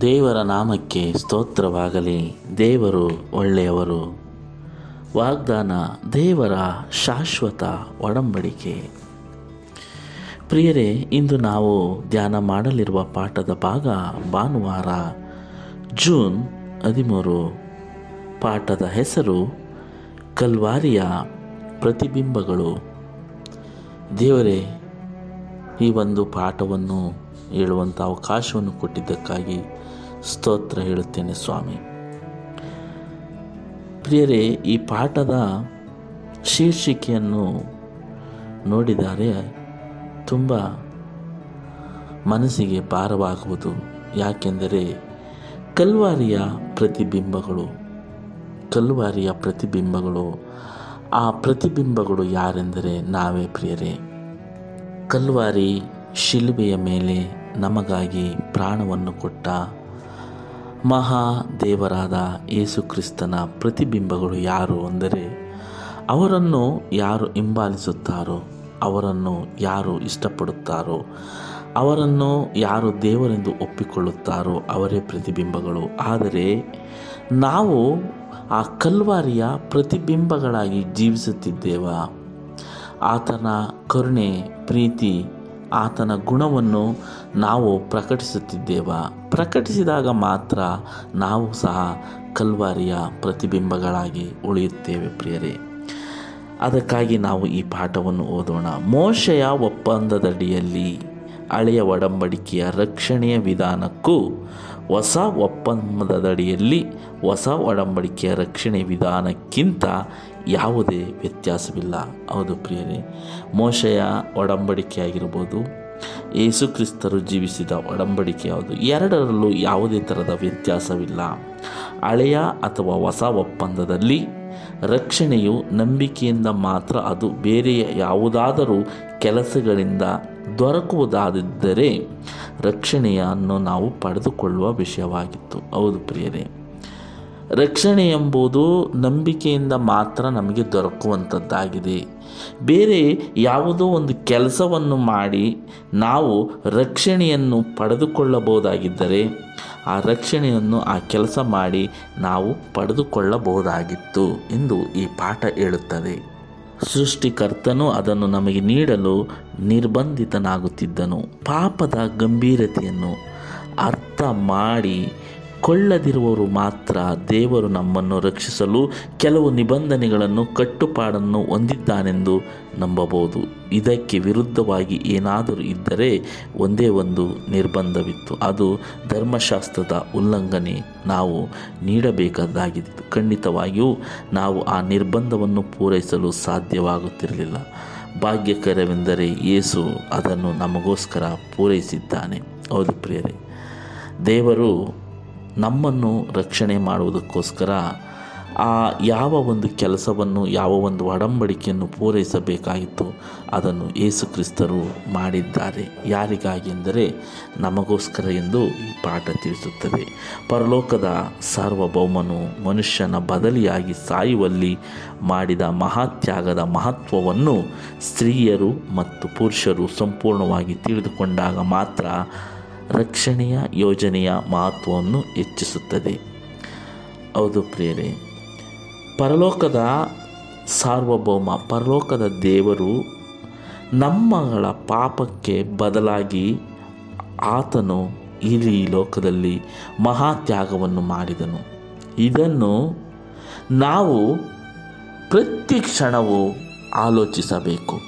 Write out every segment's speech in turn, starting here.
ದೇವರ ನಾಮಕ್ಕೆ ಸ್ತೋತ್ರವಾಗಲಿ. ದೇವರು ಒಳ್ಳೆಯವರು. ವಾಗ್ದಾನ ದೇವರ ಶಾಶ್ವತ ಒಡಂಬಡಿಕೆ. ಪ್ರಿಯರೇ, ಇಂದು ನಾವು ಧ್ಯಾನ ಮಾಡಲಿರುವ ಪಾಠದ ಭಾಗ ಭಾನುವಾರ, ಜೂನ್ ಹದಿಮೂರು. ಪಾಠದ ಹೆಸರು ಕಲ್ವಾರಿಯ ಪ್ರತಿಬಿಂಬಗಳು. ದೇವರೇ, ಈ ಒಂದು ಪಾಠವನ್ನು ಹೇಳುವಂಥ ಅವಕಾಶವನ್ನು ಕೊಟ್ಟಿದ್ದಕ್ಕಾಗಿ ಸ್ತೋತ್ರ ಹೇಳುತ್ತೇನೆ ಸ್ವಾಮಿ. ಪ್ರಿಯರೇ, ಈ ಪಾಠದ ಶೀರ್ಷಿಕೆಯನ್ನು ನೋಡಿದರೆ ತುಂಬ ಮನಸ್ಸಿಗೆ ಭಾರವಾಗುವುದು. ಯಾಕೆಂದರೆ ಕಲ್ವಾರಿಯ ಪ್ರತಿಬಿಂಬಗಳು ಕಲ್ವಾರಿಯ ಪ್ರತಿಬಿಂಬಗಳು. ಆ ಪ್ರತಿಬಿಂಬಗಳು ಯಾರೆಂದರೆ ನಾವೇ ಪ್ರಿಯರೇ. ಕಲ್ವಾರಿ ಶಿಲುಬೆಯ ಮೇಲೆ ನಮಗಾಗಿ ಪ್ರಾಣವನ್ನು ಕೊಟ್ಟ ಮಹಾ ದೇವರಾದ ಯೇಸು ಕ್ರಿಸ್ತನ ಪ್ರತಿಬಿಂಬಗಳು ಯಾರು ಅಂದರೆ, ಅವರನ್ನು ಯಾರು ಹಿಂಬಾಲಿಸುತ್ತಾರೋ, ಅವರನ್ನು ಯಾರು ಇಷ್ಟಪಡುತ್ತಾರೋ, ಅವರನ್ನು ಯಾರು ದೇವರೆಂದು ಒಪ್ಪಿಕೊಳ್ಳುತ್ತಾರೋ ಅವರೇ ಪ್ರತಿಬಿಂಬಗಳು. ಆದರೆ ನಾವು ಆ ಕಲ್ವಾರಿಯ ಪ್ರತಿಬಿಂಬಗಳಾಗಿ ಜೀವಿಸುತ್ತಿದ್ದೇವ. ಆತನ ಕರುಣೆ, ಪ್ರೀತಿ, ಆತನ ಗುಣವನ್ನು ನಾವು ಪ್ರಕಟಿಸುತ್ತಿದ್ದೇವ. ಪ್ರಕಟಿಸಿದಾಗ ಮಾತ್ರ ನಾವು ಸಹ ಕಲ್ವಾರಿಯ ಪ್ರತಿಬಿಂಬಗಳಾಗಿ ಉಳಿಯುತ್ತೇವೆ ಪ್ರಿಯರೇ. ಅದಕ್ಕಾಗಿ ನಾವು ಈ ಪಾಠವನ್ನು ಓದೋಣ. ಮೋಶೆಯ ಒಪ್ಪಂದದಡಿಯಲ್ಲಿ ಹಳೆಯ ಒಡಂಬಡಿಕೆಯ ರಕ್ಷಣೆಯ ವಿಧಾನಕ್ಕೂ ಹೊಸ ಒಪ್ಪಂದದಡಿಯಲ್ಲಿ ಹೊಸ ಒಡಂಬಡಿಕೆಯ ರಕ್ಷಣೆ ವಿಧಾನಕ್ಕಿಂತ ಯಾವುದೇ ವ್ಯತ್ಯಾಸವಿಲ್ಲ. ಹೌದು ಪ್ರಿಯರೇ, ಮೋಶೆಯ ಒಡಂಬಡಿಕೆ ಆಗಿರ್ಬೋದು ಯೇಸು ಕ್ರಿಸ್ತರು ಜೀವಿಸಿದ ಒಡಂಬಡಿಕೆ ಯಾವುದು, ಎರಡರಲ್ಲೂ ಯಾವುದೇ ಥರದ ವ್ಯತ್ಯಾಸವಿಲ್ಲ. ಹಳೆಯ ಅಥವಾ ಹೊಸ ಒಪ್ಪಂದದಲ್ಲಿ ರಕ್ಷಣೆಯು ನಂಬಿಕೆಯಿಂದ ಮಾತ್ರ ಅದು ಬೇರೆಯ ಯಾವುದಾದರೂ ಕೆಲಸಗಳಿಂದ ದೊರಕುವುದಾದಿದ್ದರೆ ರಕ್ಷಣೆಯನ್ನು ನಾವು ಪಡೆದುಕೊಳ್ಳುವ ವಿಷಯವಾಗಿತ್ತು. ಹೌದು ಪ್ರಿಯರೇ. ರಕ್ಷಣೆ ಎಂಬುದು ನಂಬಿಕೆಯಿಂದ ಮಾತ್ರ ನಮಗೆ ದೊರಕುವಂಥದ್ದಾಗಿದೆ. ಬೇರೆ ಯಾವುದೋ ಒಂದು ಕೆಲಸವನ್ನು ಮಾಡಿ ನಾವು ರಕ್ಷಣೆಯನ್ನು ಪಡೆದುಕೊಳ್ಳಬಹುದಾಗಿದ್ದರೆ ಆ ರಕ್ಷಣೆಯನ್ನು ಆ ಕೆಲಸ ಮಾಡಿ ನಾವು ಪಡೆದುಕೊಳ್ಳಬಹುದಾಗಿತ್ತು ಎಂದು ಈ ಪಾಠ ಹೇಳುತ್ತದೆ. ಸೃಷ್ಟಿಕರ್ತನು ಅದನ್ನು ನಮಗೆ ನೀಡಲು ನಿರ್ಬಂಧಿತನಾಗುತ್ತಿದ್ದನು. ಪಾಪದ ಗಂಭೀರತೆಯನ್ನು ಅರ್ಥ ಮಾಡಿ ಕೊಳ್ಳದಿರುವವರು ಮಾತ್ರ ದೇವರು ನಮ್ಮನ್ನು ರಕ್ಷಿಸಲು ಕೆಲವು ನಿಬಂಧನೆಗಳನ್ನು ಕಟ್ಟುಪಾಡನ್ನು ಹೊಂದಿದ್ದಾನೆಂದು ನಂಬಬಹುದು. ಇದಕ್ಕೆ ವಿರುದ್ಧವಾಗಿ ಏನಾದರೂ ಇದ್ದರೆ ಒಂದೇ ಒಂದು ನಿರ್ಬಂಧವಿತ್ತು. ಅದು ಧರ್ಮಶಾಸ್ತ್ರದ ಉಲ್ಲಂಘನೆ. ನಾವು ನೀಡಬೇಕಾದಾಗಿತ್ತು. ಖಂಡಿತವಾಗಿಯೂ ನಾವು ಆ ನಿರ್ಬಂಧವನ್ನು ಪೂರೈಸಲು ಸಾಧ್ಯವಾಗುತ್ತಿರಲಿಲ್ಲ. ಭಾಗ್ಯಕರವೆಂದರೆ ಯೇಸು ಅದನ್ನು ನಮಗೋಸ್ಕರ ಪೂರೈಸಿದ್ದಾನೆ. ಹೌದು ಪ್ರಿಯರೇ, ದೇವರು ನಮ್ಮನ್ನು ರಕ್ಷಣೆ ಮಾಡುವುದಕ್ಕೋಸ್ಕರ ಆ ಯಾವ ಒಂದು ಕೆಲಸವನ್ನು, ಯಾವ ಒಂದು ಒಡಂಬಡಿಕೆಯನ್ನು ಪೂರೈಸಬೇಕಾಗಿತ್ತು ಅದನ್ನು ಯೇಸು ಕ್ರಿಸ್ತರು ಮಾಡಿದ್ದಾರೆ. ಯಾರಿಗಾಗಿ ಎಂದರೆ ನಮಗೋಸ್ಕರ ಎಂದು ಈ ಪಾಠ ತಿಳಿಸುತ್ತದೆ. ಪರಲೋಕದ ಸಾರ್ವಭೌಮನು ಮನುಷ್ಯನ ಬದಲಿಯಾಗಿ ಸಾಯುವಲ್ಲಿ ಮಾಡಿದ ಮಹಾತ್ಯಾಗದ ಮಹತ್ವವನ್ನು ಸ್ತ್ರೀಯರು ಮತ್ತು ಪುರುಷರು ಸಂಪೂರ್ಣವಾಗಿ ತಿಳಿದುಕೊಂಡಾಗ ಮಾತ್ರ ರಕ್ಷಣೆಯ ಯೋಜನೆಯ ಮಹತ್ವವನ್ನು ಹೆಚ್ಚಿಸುತ್ತದೆ. ಹೌದು ಪ್ರಿಯರೇ, ಪರಲೋಕದ ಸಾರ್ವಭೌಮ, ಪರಲೋಕದ ದೇವರು ನಮ್ಮಗಳ ಪಾಪಕ್ಕೆ ಬದಲಾಗಿ ಆತನು ಇಲ್ಲಿ ಲೋಕದಲ್ಲಿ ಮಹಾತ್ಯಾಗವನ್ನು ಮಾಡಿದನು. ಇದನ್ನು ನಾವು ಪ್ರತಿ ಕ್ಷಣವೂ ಆಲೋಚಿಸಬೇಕು.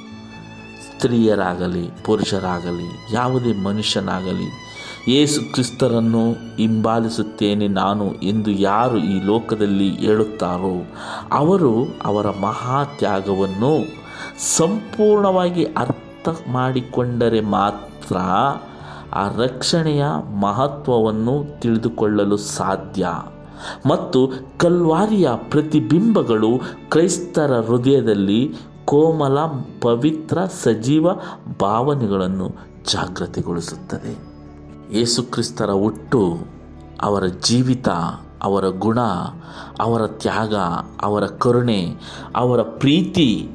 ಸ್ತ್ರೀಯರಾಗಲಿ, ಪುರುಷರಾಗಲಿ, ಯಾವುದೇ ಮನುಷ್ಯನಾಗಲಿ ಯೇಸು ಕ್ರಿಸ್ತರನ್ನು ಹಿಂಬಾಲಿಸುತ್ತೇನೆ ನಾನು ಎಂದು ಯಾರು ಈ ಲೋಕದಲ್ಲಿ ಹೇಳುತ್ತಾರೋ, ಅವರು ಅವರ ಮಹಾತ್ಯಾಗವನ್ನು ಸಂಪೂರ್ಣವಾಗಿ ಅರ್ಥ ಮಾಡಿಕೊಂಡರೆ ಮಾತ್ರ ಆ ರಕ್ಷಣೆಯ ಮಹತ್ವವನ್ನು ತಿಳಿದುಕೊಳ್ಳಲು ಸಾಧ್ಯ. ಮತ್ತು ಕಲ್ವಾರಿಯ ಪ್ರತಿಬಿಂಬಗಳು ಕ್ರೈಸ್ತರ ಹೃದಯದಲ್ಲಿ ಕೋಮಲ, ಪವಿತ್ರ, ಸಜೀವ ಭಾವನೆಗಳನ್ನು ಜಾಗೃತಿಗೊಳಿಸುತ್ತದೆ ಯೇಸುಕ್ರಿಸ್ತರ ಹುಟ್ಟು, ಅವರ ಜೀವಿತ, ಅವರ ಗುಣ, ಅವರ ತ್ಯಾಗ, ಅವರ ಕರುಣೆ, ಅವರ ಪ್ರೀತಿ,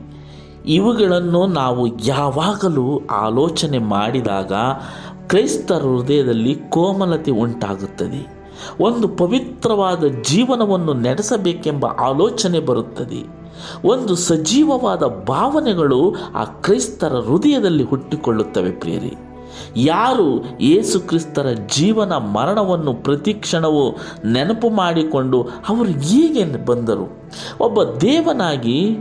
ಇವುಗಳನ್ನು ನಾವು ಯಾವಾಗಲೂ ಆಲೋಚನೆ ಮಾಡಿದಾಗ ಕ್ರೈಸ್ತರ ಹೃದಯದಲ್ಲಿ ಕೋಮಲತೆ ಉಂಟಾಗುತ್ತದೆ. ಒಂದು ಪವಿತ್ರವಾದ ಜೀವನವನ್ನು ನಡೆಸಬೇಕೆಂಬ ಆಲೋಚನೆ ಬರುತ್ತದೆ. ಒಂದು ಸಜೀವವಾದ ಭಾವನೆಗಳು ಆ ಕ್ರೈಸ್ತರ ಹೃದಯದಲ್ಲಿ ಹುಟ್ಟಿಕೊಳ್ಳುತ್ತವೆ ಪ್ರಿಯರಿ. ಯಾರು ಯೇಸು ಕ್ರಿಸ್ತರ ಜೀವನ ಮರಣವನ್ನು ಪ್ರತಿಕ್ಷಣವೂ ನೆನಪು ಮಾಡಿಕೊಂಡು ಅವರು ಹೀಗೆ ಬಂದರು. ಒಬ್ಬ ದೇವನಾಗಿ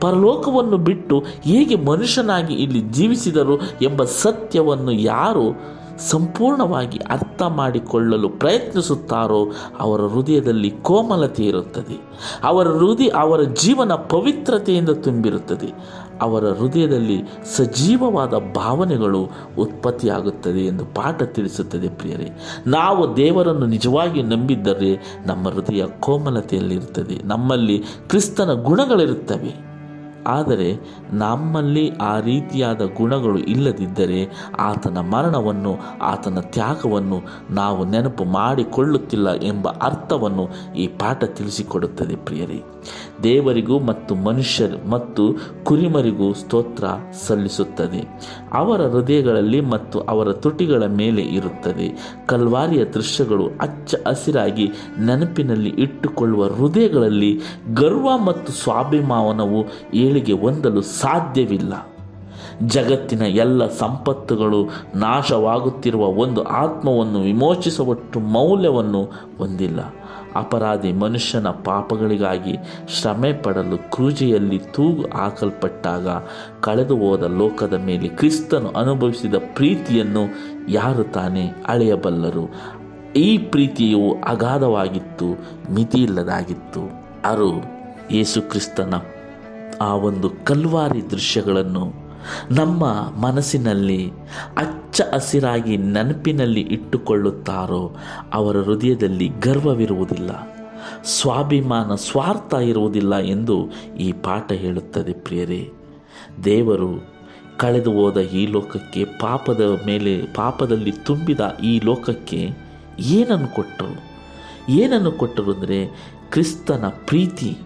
ಪರಲೋಕವನ್ನು ಬಿಟ್ಟು ಹೇಗೆ ಮನುಷ್ಯನಾಗಿ ಇಲ್ಲಿ ಜೀವಿಸಿದರು ಎಂಬ ಸತ್ಯವನ್ನು ಯಾರು ಸಂಪೂರ್ಣವಾಗಿ ಅರ್ಥ ಮಾಡಿಕೊಳ್ಳಲು ಪ್ರಯತ್ನಿಸುತ್ತಾರೋ ಅವರ ಹೃದಯದಲ್ಲಿ ಕೋಮಲತೆ ಇರುತ್ತದೆ. ಅವರ ಹೃದಯ ಅವರ ಜೀವನ ಪವಿತ್ರತೆಯಿಂದ ತುಂಬಿರುತ್ತದೆ. ಅವರ ಹೃದಯದಲ್ಲಿ ಸಜೀವವಾದ ಭಾವನೆಗಳು ಉತ್ಪತ್ತಿಯಾಗುತ್ತದೆ ಎಂದು ಪಾಠ ತಿಳಿಸುತ್ತದೆ ಪ್ರಿಯರೇ. ನಾವು ದೇವರನ್ನು ನಿಜವಾಗಿ ನಂಬಿದ್ದರೆ ನಮ್ಮ ಹೃದಯ ಕೋಮಲತೆಯಲ್ಲಿರುತ್ತದೆ. ನಮ್ಮಲ್ಲಿ ಕ್ರಿಸ್ತನ ಗುಣಗಳಿರುತ್ತವೆ. ಆದರೆ ನಮ್ಮಲ್ಲಿ ಆ ರೀತಿಯಾದ ಗುಣಗಳು ಇಲ್ಲದಿದ್ದರೆ ಆತನ ಮರಣವನ್ನು, ಆತನ ತ್ಯಾಗವನ್ನು ನಾವು ನೆನಪು ಮಾಡಿಕೊಳ್ಳುತ್ತಿಲ್ಲ ಎಂಬ ಅರ್ಥವನ್ನು ಈ ಪಾಠ ತಿಳಿಸಿಕೊಡುತ್ತದೆ ಪ್ರಿಯರಿ. ದೇವರಿಗೂ ಮತ್ತು ಮನುಷ್ಯರು ಮತ್ತು ಕುರಿಮರಿಗೂ ಸ್ತೋತ್ರ ಸಲ್ಲಿಸುತ್ತದೆ. ಅವರ ಹೃದಯಗಳಲ್ಲಿ ಮತ್ತು ಅವರ ತುಟಿಗಳ ಮೇಲೆ ಇರುತ್ತದೆ. ಕಲ್ವಾರಿಯ ದೃಶ್ಯಗಳು ಅಚ್ಚ ಹಸಿರಾಗಿ ನೆನಪಿನಲ್ಲಿ ಇಟ್ಟುಕೊಳ್ಳುವ ಹೃದಯಗಳಲ್ಲಿ ಗರ್ವ ಮತ್ತು ಸ್ವಾಭಿಮಾನವು ಏಳಿಗೆ ಹೊಂದಲು ಸಾಧ್ಯವಿಲ್ಲ. ಜಗತ್ತಿನ ಎಲ್ಲ ಸಂಪತ್ತುಗಳು ನಾಶವಾಗುತ್ತಿರುವ ಒಂದು ಆತ್ಮವನ್ನು ವಿಮೋಚಿಸುವಷ್ಟು ಮೌಲ್ಯವನ್ನು ಹೊಂದಿಲ್ಲ. ಅಪರಾಧಿ ಮನುಷ್ಯನ ಪಾಪಗಳಿಗಾಗಿ ಶ್ರಮೆ ಪಡಲು ಕ್ರೂಜೆಯಲ್ಲಿ ತೂಗು ಹಾಕಲ್ಪಟ್ಟಾಗ ಕಳೆದು ಹೋದ ಲೋಕದ ಮೇಲೆ ಕ್ರಿಸ್ತನು ಅನುಭವಿಸಿದ ಪ್ರೀತಿಯನ್ನು ಯಾರು ತಾನೇ ಅಳೆಯಬಲ್ಲರು? ಈ ಪ್ರೀತಿಯು ಅಗಾಧವಾಗಿತ್ತು, ಮಿತಿಯಿಲ್ಲದಾಗಿತ್ತು. ಅರು, ಯೇಸು ಕ್ರಿಸ್ತನ ಆ ಒಂದು ಕಲ್ವಾರಿ ದೃಶ್ಯಗಳನ್ನು ನಮ್ಮ ಮನಸ್ಸಿನಲ್ಲಿ ಅಚ್ಚ ಹಸಿರಾಗಿ ನೆನಪಿನಲ್ಲಿ ಇಟ್ಟುಕೊಳ್ಳುತ್ತಾರೋ ಅವರ ಹೃದಯದಲ್ಲಿ ಗರ್ವವಿರುವುದಿಲ್ಲ, ಸ್ವಾಭಿಮಾನ, ಸ್ವಾರ್ಥ ಇರುವುದಿಲ್ಲ ಎಂದು ಈ ಪಾಠ ಹೇಳುತ್ತದೆ ಪ್ರಿಯರೇ. ದೇವರು ಕಳೆದು ಹೋದ ಈ ಲೋಕಕ್ಕೆ ಪಾಪದ ಮೇಲೆ, ಪಾಪದಲ್ಲಿ ತುಂಬಿದ ಈ ಲೋಕಕ್ಕೆ ಏನನ್ನು ಕೊಟ್ಟರು? ಏನನ್ನು ಕೊಟ್ಟರು ಅಂದರೆ ಕ್ರಿಸ್ತನ ಪ್ರೀತಿ.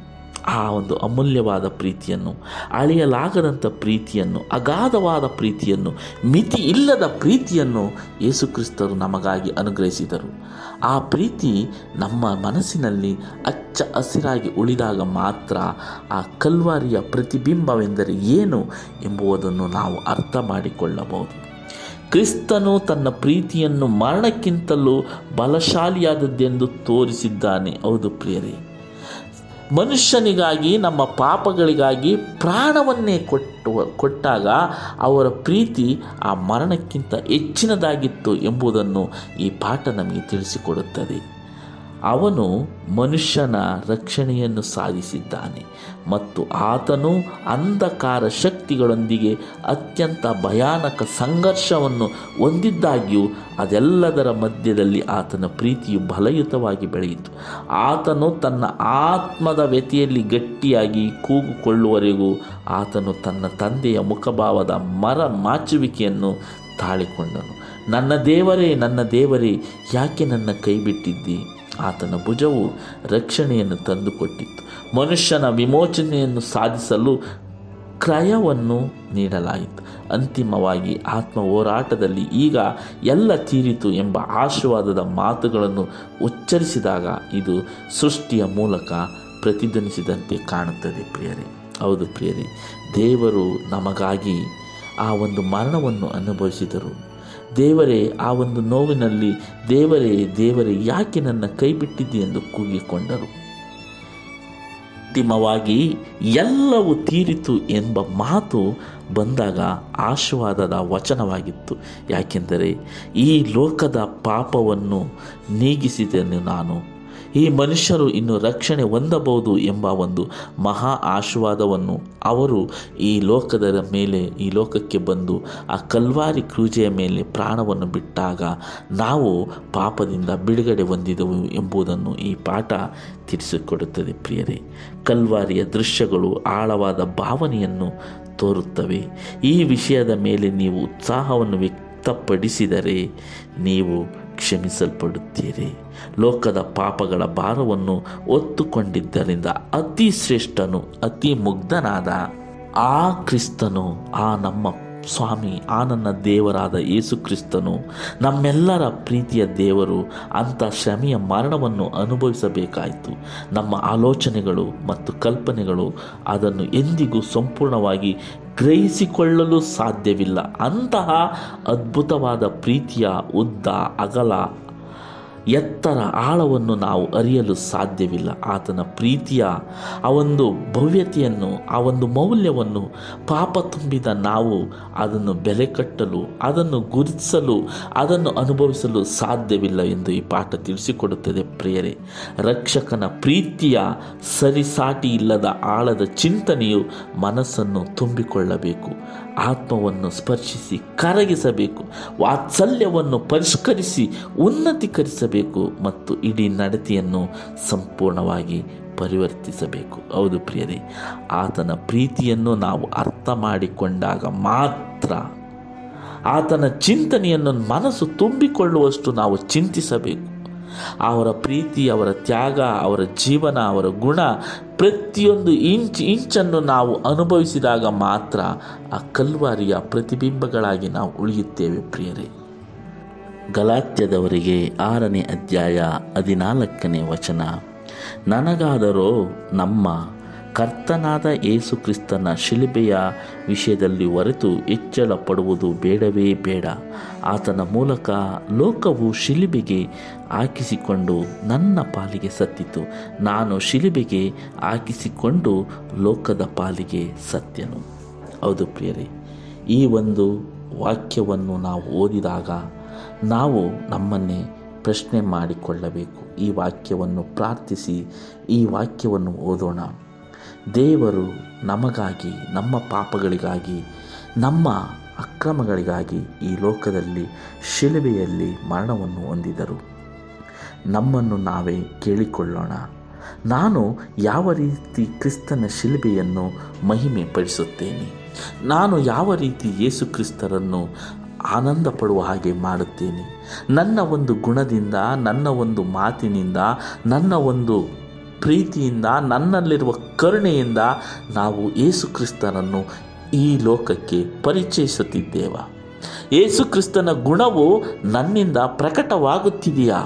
ಆ ಒಂದು ಅಮೂಲ್ಯವಾದ ಪ್ರೀತಿಯನ್ನು, ಅಳೆಯಲಾಗದಂಥ ಪ್ರೀತಿಯನ್ನು, ಅಗಾಧವಾದ ಪ್ರೀತಿಯನ್ನು, ಮಿತಿ ಇಲ್ಲದ ಪ್ರೀತಿಯನ್ನು ಯೇಸುಕ್ರಿಸ್ತರು ನಮಗಾಗಿ ಅನುಗ್ರಹಿಸಿದರು. ಆ ಪ್ರೀತಿ ನಮ್ಮ ಮನಸ್ಸಿನಲ್ಲಿ ಅಚ್ಚ ಹಸಿರಾಗಿ ಉಳಿದಾಗ ಮಾತ್ರ ಆ ಕಲ್ವಾರಿಯ ಪ್ರತಿಬಿಂಬವೆಂದರೆ ಏನು ಎಂಬುದನ್ನು ನಾವು ಅರ್ಥ ಮಾಡಿಕೊಳ್ಳಬಹುದು. ಕ್ರಿಸ್ತನು ತನ್ನ ಪ್ರೀತಿಯನ್ನು ಮರಣಕ್ಕಿಂತಲೂ ಬಲಶಾಲಿಯಾದದ್ದೆಂದು ತೋರಿಸಿದ್ದಾನೆ. ಹೌದು ಪ್ರಿಯರೇ. ಮನುಷ್ಯನಿಗಾಗಿ, ನಮ್ಮ ಪಾಪಗಳಿಗಾಗಿ ಪ್ರಾಣವನ್ನೇ ಕೊಟ್ಟು, ಕೊಟ್ಟಾಗ ಅವರ ಪ್ರೀತಿ ಆ ಮರಣಕ್ಕಿಂತ ಹೆಚ್ಚಿನದಾಗಿತ್ತು ಎಂಬುದನ್ನು ಈ ಪಾಠ ನಮಗೆ ತಿಳಿಸಿಕೊಡುತ್ತದೆ. ಅವನು ಮನುಷ್ಯನ ರಕ್ಷಣೆಯನ್ನು ಸಾಧಿಸಿದ್ದಾನೆ ಮತ್ತು ಆತನು ಅಂಧಕಾರ ಶಕ್ತಿಗಳೊಂದಿಗೆ ಅತ್ಯಂತ ಭಯಾನಕ ಸಂಘರ್ಷವನ್ನು ಹೊಂದಿದ್ದಾಗ್ಯೂ ಅದೆಲ್ಲದರ ಮಧ್ಯದಲ್ಲಿ ಆತನ ಪ್ರೀತಿಯು ಬಲಯುತವಾಗಿ ಬೆಳೆಯಿತು. ಆತನು ತನ್ನ ಆತ್ಮದ ವ್ಯತಿಯಲ್ಲಿ ಗಟ್ಟಿಯಾಗಿ ಕೂಗುಕೊಳ್ಳುವವರೆಗೂ ಆತನು ತನ್ನ ತಂದೆಯ ಮುಖಭಾವದ ಮರ ಮಾಚುವಿಕೆಯನ್ನು ತಾಳಿಕೊಂಡನು. ನನ್ನ ದೇವರೇ ನನ್ನ ದೇವರೇ, ಯಾಕೆ ನನ್ನ ಕೈ ಬಿಟ್ಟಿದ್ದಿ ಆತನ ಭುಜವು ರಕ್ಷಣೆಯನ್ನು ತಂದುಕೊಟ್ಟಿತ್ತು. ಮನುಷ್ಯನ ವಿಮೋಚನೆಯನ್ನು ಸಾಧಿಸಲು ಕ್ರಯವನ್ನು ನೀಡಲಾಯಿತು. ಅಂತಿಮವಾಗಿ ಆತ್ಮ ಹೋರಾಟದಲ್ಲಿ ಈಗ ಎಲ್ಲ ತೀರಿತು ಎಂಬ ಆಶೀರ್ವಾದದ ಮಾತುಗಳನ್ನು ಉಚ್ಚರಿಸಿದಾಗ ಇದು ಸೃಷ್ಟಿಯ ಮೂಲಕ ಪ್ರತಿಧ್ವನಿಸಿದಂತೆ ಕಾಣುತ್ತದೆ ಪ್ರಿಯರೇ. ಹೌದು ಪ್ರಿಯರೇ, ದೇವರು ನಮಗಾಗಿ ಆ ಒಂದು ಮರಣವನ್ನು ಅನುಭವಿಸಿದರು. ದೇವರೇ, ಆ ಒಂದು ನೋವಿನಲ್ಲಿ ದೇವರೇ ದೇವರೇ, ಯಾಕೆ ನನ್ನ ಕೈ ಬಿಟ್ಟಿದ್ದೆ ಎಂದು ಕೂಗಿಕೊಂಡರು. ಅಂತಿಮವಾಗಿ, ಎಲ್ಲವೂ ತೀರಿತು ಎಂಬ ಮಾತು ಬಂದಾಗ ಆಶೀರ್ವಾದದ ವಚನವಾಗಿತ್ತು. ಯಾಕೆಂದರೆ, ಈ ಲೋಕದ ಪಾಪವನ್ನು ನೀಗಿಸಿದೆನು ನಾನು. ಈ ಮನುಷ್ಯರು ಇನ್ನು ರಕ್ಷಣೆ ಹೊಂದಬಹುದು ಎಂಬ ಒಂದು ಮಹಾ ಆಶೀರ್ವಾದವನ್ನು ಅವರು ಈ ಲೋಕದ ಮೇಲೆ, ಈ ಲೋಕಕ್ಕೆ ಬಂದು ಆ ಕಲ್ವಾರಿ ಕ್ರೂಜೆಯ ಮೇಲೆ ಪ್ರಾಣವನ್ನು ಬಿಟ್ಟಾಗ ನಾವು ಪಾಪದಿಂದ ಬಿಡುಗಡೆ ಹೊಂದಿದೆವು ಎಂಬುದನ್ನು ಈ ಪಾಠ ತಿಳಿಸಿಕೊಡುತ್ತದೆ ಪ್ರಿಯರೇ. ಕಲ್ವಾರಿಯ ದೃಶ್ಯಗಳು ಆಳವಾದ ಭಾವನೆಯನ್ನು ತೋರುತ್ತವೆ. ಈ ವಿಷಯದ ಮೇಲೆ ನೀವು ಉತ್ಸಾಹವನ್ನು ವ್ಯಕ್ತಪಡಿಸಿದರೆ ನೀವು ಕ್ಷಮಿಸಲ್ಪಡುತ್ತೀರಿ. ಲೋಕದ ಪಾಪಗಳ ಭಾರವನ್ನು ಒತ್ತುಕೊಂಡಿದ್ದರಿಂದ ಅತಿ ಶ್ರೇಷ್ಠನು, ಅತಿ ಮುಗ್ಧನಾದ ಆ ಕ್ರಿಸ್ತನು, ಆ ನಮ್ಮ ಸ್ವಾಮಿ, ಆ ನನ್ನ ದೇವರಾದ ಯೇಸು ಕ್ರಿಸ್ತನು, ನಮ್ಮೆಲ್ಲರ ಪ್ರೀತಿಯ ದೇವರು, ಅಂಥ ಶ್ರಮೆಯ ಮರಣವನ್ನು ಅನುಭವಿಸಬೇಕಾಯಿತು. ನಮ್ಮ ಆಲೋಚನೆಗಳು ಮತ್ತು ಕಲ್ಪನೆಗಳು ಅದನ್ನು ಎಂದಿಗೂ ಸಂಪೂರ್ಣವಾಗಿ ಗ್ರಹಿಸಿಕೊಳ್ಳಲು ಸಾಧ್ಯವಿಲ್ಲ. ಅಂತಹ ಅದ್ಭುತವಾದ ಪ್ರೀತಿಯ ಉದ್ದ, ಅಗಲ ಎತ್ತರ ಆಳವನ್ನು ನಾವು ಅರಿಯಲು ಸಾಧ್ಯವಿಲ್ಲ. ಆತನ ಪ್ರೀತಿಯ ಆ ಒಂದು ಭವ್ಯತೆಯನ್ನು, ಆ ಒಂದು ಮೌಲ್ಯವನ್ನು ಪಾಪ ತುಂಬಿದ ನಾವು ಅದನ್ನು ಬೆಲೆ ಕಟ್ಟಲು, ಅದನ್ನು ಗುರುತಿಸಲು, ಅದನ್ನು ಅನುಭವಿಸಲು ಸಾಧ್ಯವಿಲ್ಲ ಎಂದು ಈ ಪಾಠ ತಿಳಿಸಿಕೊಡುತ್ತದೆ. ಪ್ರಿಯರೇ, ರಕ್ಷಕನ ಪ್ರೀತಿಯ ಸರಿಸಾಟಿ ಇಲ್ಲದ ಆಳದ ಚಿಂತನೆಯು ಮನಸ್ಸನ್ನು ತುಂಬಿಕೊಳ್ಳಬೇಕು. ಆತ್ಮವನ್ನು ಸ್ಪರ್ಶಿಸಿ ಕರಗಿಸಬೇಕು. ವಾತ್ಸಲ್ಯವನ್ನು ಪರಿಷ್ಕರಿಸಿ ಉನ್ನತೀಕರಿಸಬೇಕು. ಮತ್ತು ಇಡೀ ನಡತೆಯನ್ನು ಸಂಪೂರ್ಣವಾಗಿ ಪರಿವರ್ತಿಸಬೇಕು. ಹೌದು ಪ್ರಿಯರೇ, ಆತನ ಪ್ರೀತಿಯನ್ನು ನಾವು ಅರ್ಥ ಮಾಡಿಕೊಂಡಾಗ ಮಾತ್ರ ಆತನ ಚಿಂತನೆಯನ್ನು ಮನಸ್ಸು ತುಂಬಿಕೊಳ್ಳುವಷ್ಟು ನಾವು ಚಿಂತಿಸಬೇಕು. ಅವರ ಪ್ರೀತಿ, ಅವರ ತ್ಯಾಗ, ಅವರ ಜೀವನ, ಅವರ ಗುಣ ಪ್ರತಿಯೊಂದು ಇಂಚ್ ಇಂಚನ್ನು ನಾವು ಅನುಭವಿಸಿದಾಗ ಮಾತ್ರ ಆ ಕಲ್ವಾರಿಯ ಪ್ರತಿಬಿಂಬಗಳಾಗಿ ನಾವು ಉಳಿಯುತ್ತೇವೆ ಪ್ರಿಯರೇ. ಗಲಾತ್ಯದವರಿಗೆ ಆರನೇ ಅಧ್ಯಾಯ ಹದಿನಾಲ್ಕನೇ ವಚನ. ನನಗಾದರೂ ನಮ್ಮ ಕರ್ತನಾದ ಯೇಸು ಕ್ರಿಸ್ತನ ಶಿಲುಬೆಯ ವಿಷಯದಲ್ಲಿ ಹೊರತು ಹೆಚ್ಚಳ ಪಡುವುದು ಬೇಡವೇ ಬೇಡ. ಆತನ ಮೂಲಕ ಲೋಕವು ಶಿಲುಬೆಗೆ ಹಾಕಿಸಿಕೊಂಡು ನನ್ನ ಪಾಲಿಗೆ ಸತ್ತಿತು. ನಾನು ಶಿಲುಬೆಗೆ ಹಾಕಿಸಿಕೊಂಡು ಲೋಕದ ಪಾಲಿಗೆ ಸತ್ಯನು ಹೌದು ಪ್ರಿಯರೇ, ಈ ಒಂದು ವಾಕ್ಯವನ್ನು ನಾವು ಓದಿದಾಗ ನಾವು ನಮ್ಮನ್ನೇ ಪ್ರಶ್ನೆ ಮಾಡಿಕೊಳ್ಳಬೇಕು. ಈ ವಾಕ್ಯವನ್ನು ಪ್ರಾರ್ಥಿಸಿ, ಈ ವಾಕ್ಯವನ್ನು ಓದೋಣ. ದೇವರು ನಮಗಾಗಿ, ನಮ್ಮ ಪಾಪಗಳಿಗಾಗಿ, ನಮ್ಮ ಅಕ್ರಮಗಳಿಗಾಗಿ ಈ ಲೋಕದಲ್ಲಿ, ಶಿಲುಬೆಯಲ್ಲಿ ಮರಣವನ್ನು ಹೊಂದಿದರು. ನಮ್ಮನ್ನು ನಾವೇ ಕೇಳಿಕೊಳ್ಳೋಣ. ನಾನು ಯಾವ ರೀತಿ ಕ್ರಿಸ್ತನ ಶಿಲುಬೆಯನ್ನು ಮಹಿಮೆ ಪಡಿಸುತ್ತೇನೆ ನಾನು ಯಾವ ರೀತಿ ಯೇಸು ಕ್ರಿಸ್ತರನ್ನು ಆನಂದ ಪಡುವ ಹಾಗೆ ಮಾಡುತ್ತೇನೆ. ನನ್ನ ಒಂದು ಗುಣದಿಂದ, ನನ್ನ ಒಂದು ಮಾತಿನಿಂದ, ನನ್ನ ಒಂದು ಪ್ರೀತಿಯಿಂದ, ನನ್ನಲ್ಲಿರುವ ಕರುಣೆಯಿಂದ ನಾವು ಯೇಸು ಕ್ರಿಸ್ತನನ್ನು ಈ ಲೋಕಕ್ಕೆ ಪರಿಚಯಿಸುತ್ತಿದ್ದೇವ. ಯೇಸು ಕ್ರಿಸ್ತನ ಗುಣವು ನನ್ನಿಂದ ಪ್ರಕಟವಾಗುತ್ತಿದೆಯಾ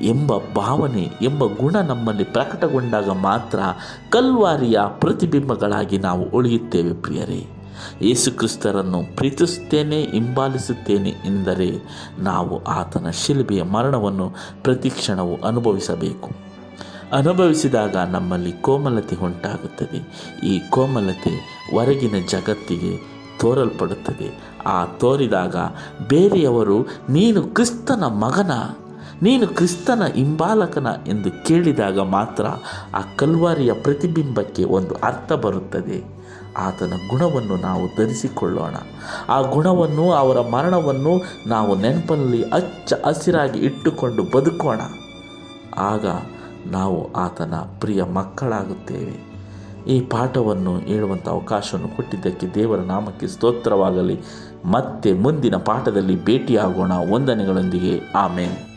ಎಂಬ ಭಾವನೆ, ಎಂಬ ಗುಣ ನಮ್ಮಲ್ಲಿ ಪ್ರಕಟಗೊಂಡಾಗ ಮಾತ್ರ ಕಲ್ವಾರಿಯ ಪ್ರತಿಬಿಂಬಗಳಾಗಿ ನಾವು ಉಳಿಯುತ್ತೇವೆ ಪ್ರಿಯರೇ. ಯೇಸು ಕ್ರಿಸ್ತರನ್ನು ಪ್ರೀತಿಸುತ್ತೇನೆ, ಹಿಂಬಾಲಿಸುತ್ತೇನೆ ಎಂದರೆ ನಾವು ಆತನ ಶಿಲ್ಬೆಯ ಮರಣವನ್ನು ಪ್ರತಿಕ್ಷಣವು ಅನುಭವಿಸಬೇಕು. ಅನುಭವಿಸಿದಾಗ ನಮ್ಮಲ್ಲಿ ಕೋಮಲತೆ ಉಂಟಾಗುತ್ತದೆ. ಈ ಕೋಮಲತೆ ಹೊರಗಿನ ಜಗತ್ತಿಗೆ ತೋರಲ್ಪಡುತ್ತದೆ. ಆ ತೋರಿದಾಗ ಬೇರೆಯವರು, ನೀನು ಕ್ರಿಸ್ತನ ಮಗನ, ನೀನು ಕ್ರಿಸ್ತನ ಹಿಂಬಾಲಕನ ಎಂದು ಕೇಳಿದಾಗ ಮಾತ್ರ ಆ ಕಲ್ವಾರಿಯ ಪ್ರತಿಬಿಂಬಕ್ಕೆ ಒಂದು ಅರ್ಥ ಬರುತ್ತದೆ. ಆತನ ಗುಣವನ್ನು ನಾವು ಧರಿಸಿಕೊಳ್ಳೋಣ. ಆ ಗುಣವನ್ನು, ಅವರ ಮರಣವನ್ನು ನಾವು ನೆನಪಲ್ಲಿ ಅಚ್ಚ ಹಸಿರಾಗಿ ಇಟ್ಟುಕೊಂಡು ಬದುಕೋಣ. ಆಗ ನಾವು ಆತನ ಪ್ರಿಯ ಮಕ್ಕಳಾಗುತ್ತೇವೆ. ಈ ಪಾಠವನ್ನು ಹೇಳುವಂಥ ಅವಕಾಶವನ್ನು ಕೊಟ್ಟಿದ್ದಕ್ಕೆ ದೇವರ ನಾಮಕ್ಕೆ ಸ್ತೋತ್ರವಾಗಲಿ. ಮತ್ತೆ ಮುಂದಿನ ಪಾಠದಲ್ಲಿ ಭೇಟಿಯಾಗೋಣ. ವಂದನೆಗಳೊಂದಿಗೆ. ಆಮೇಲೆ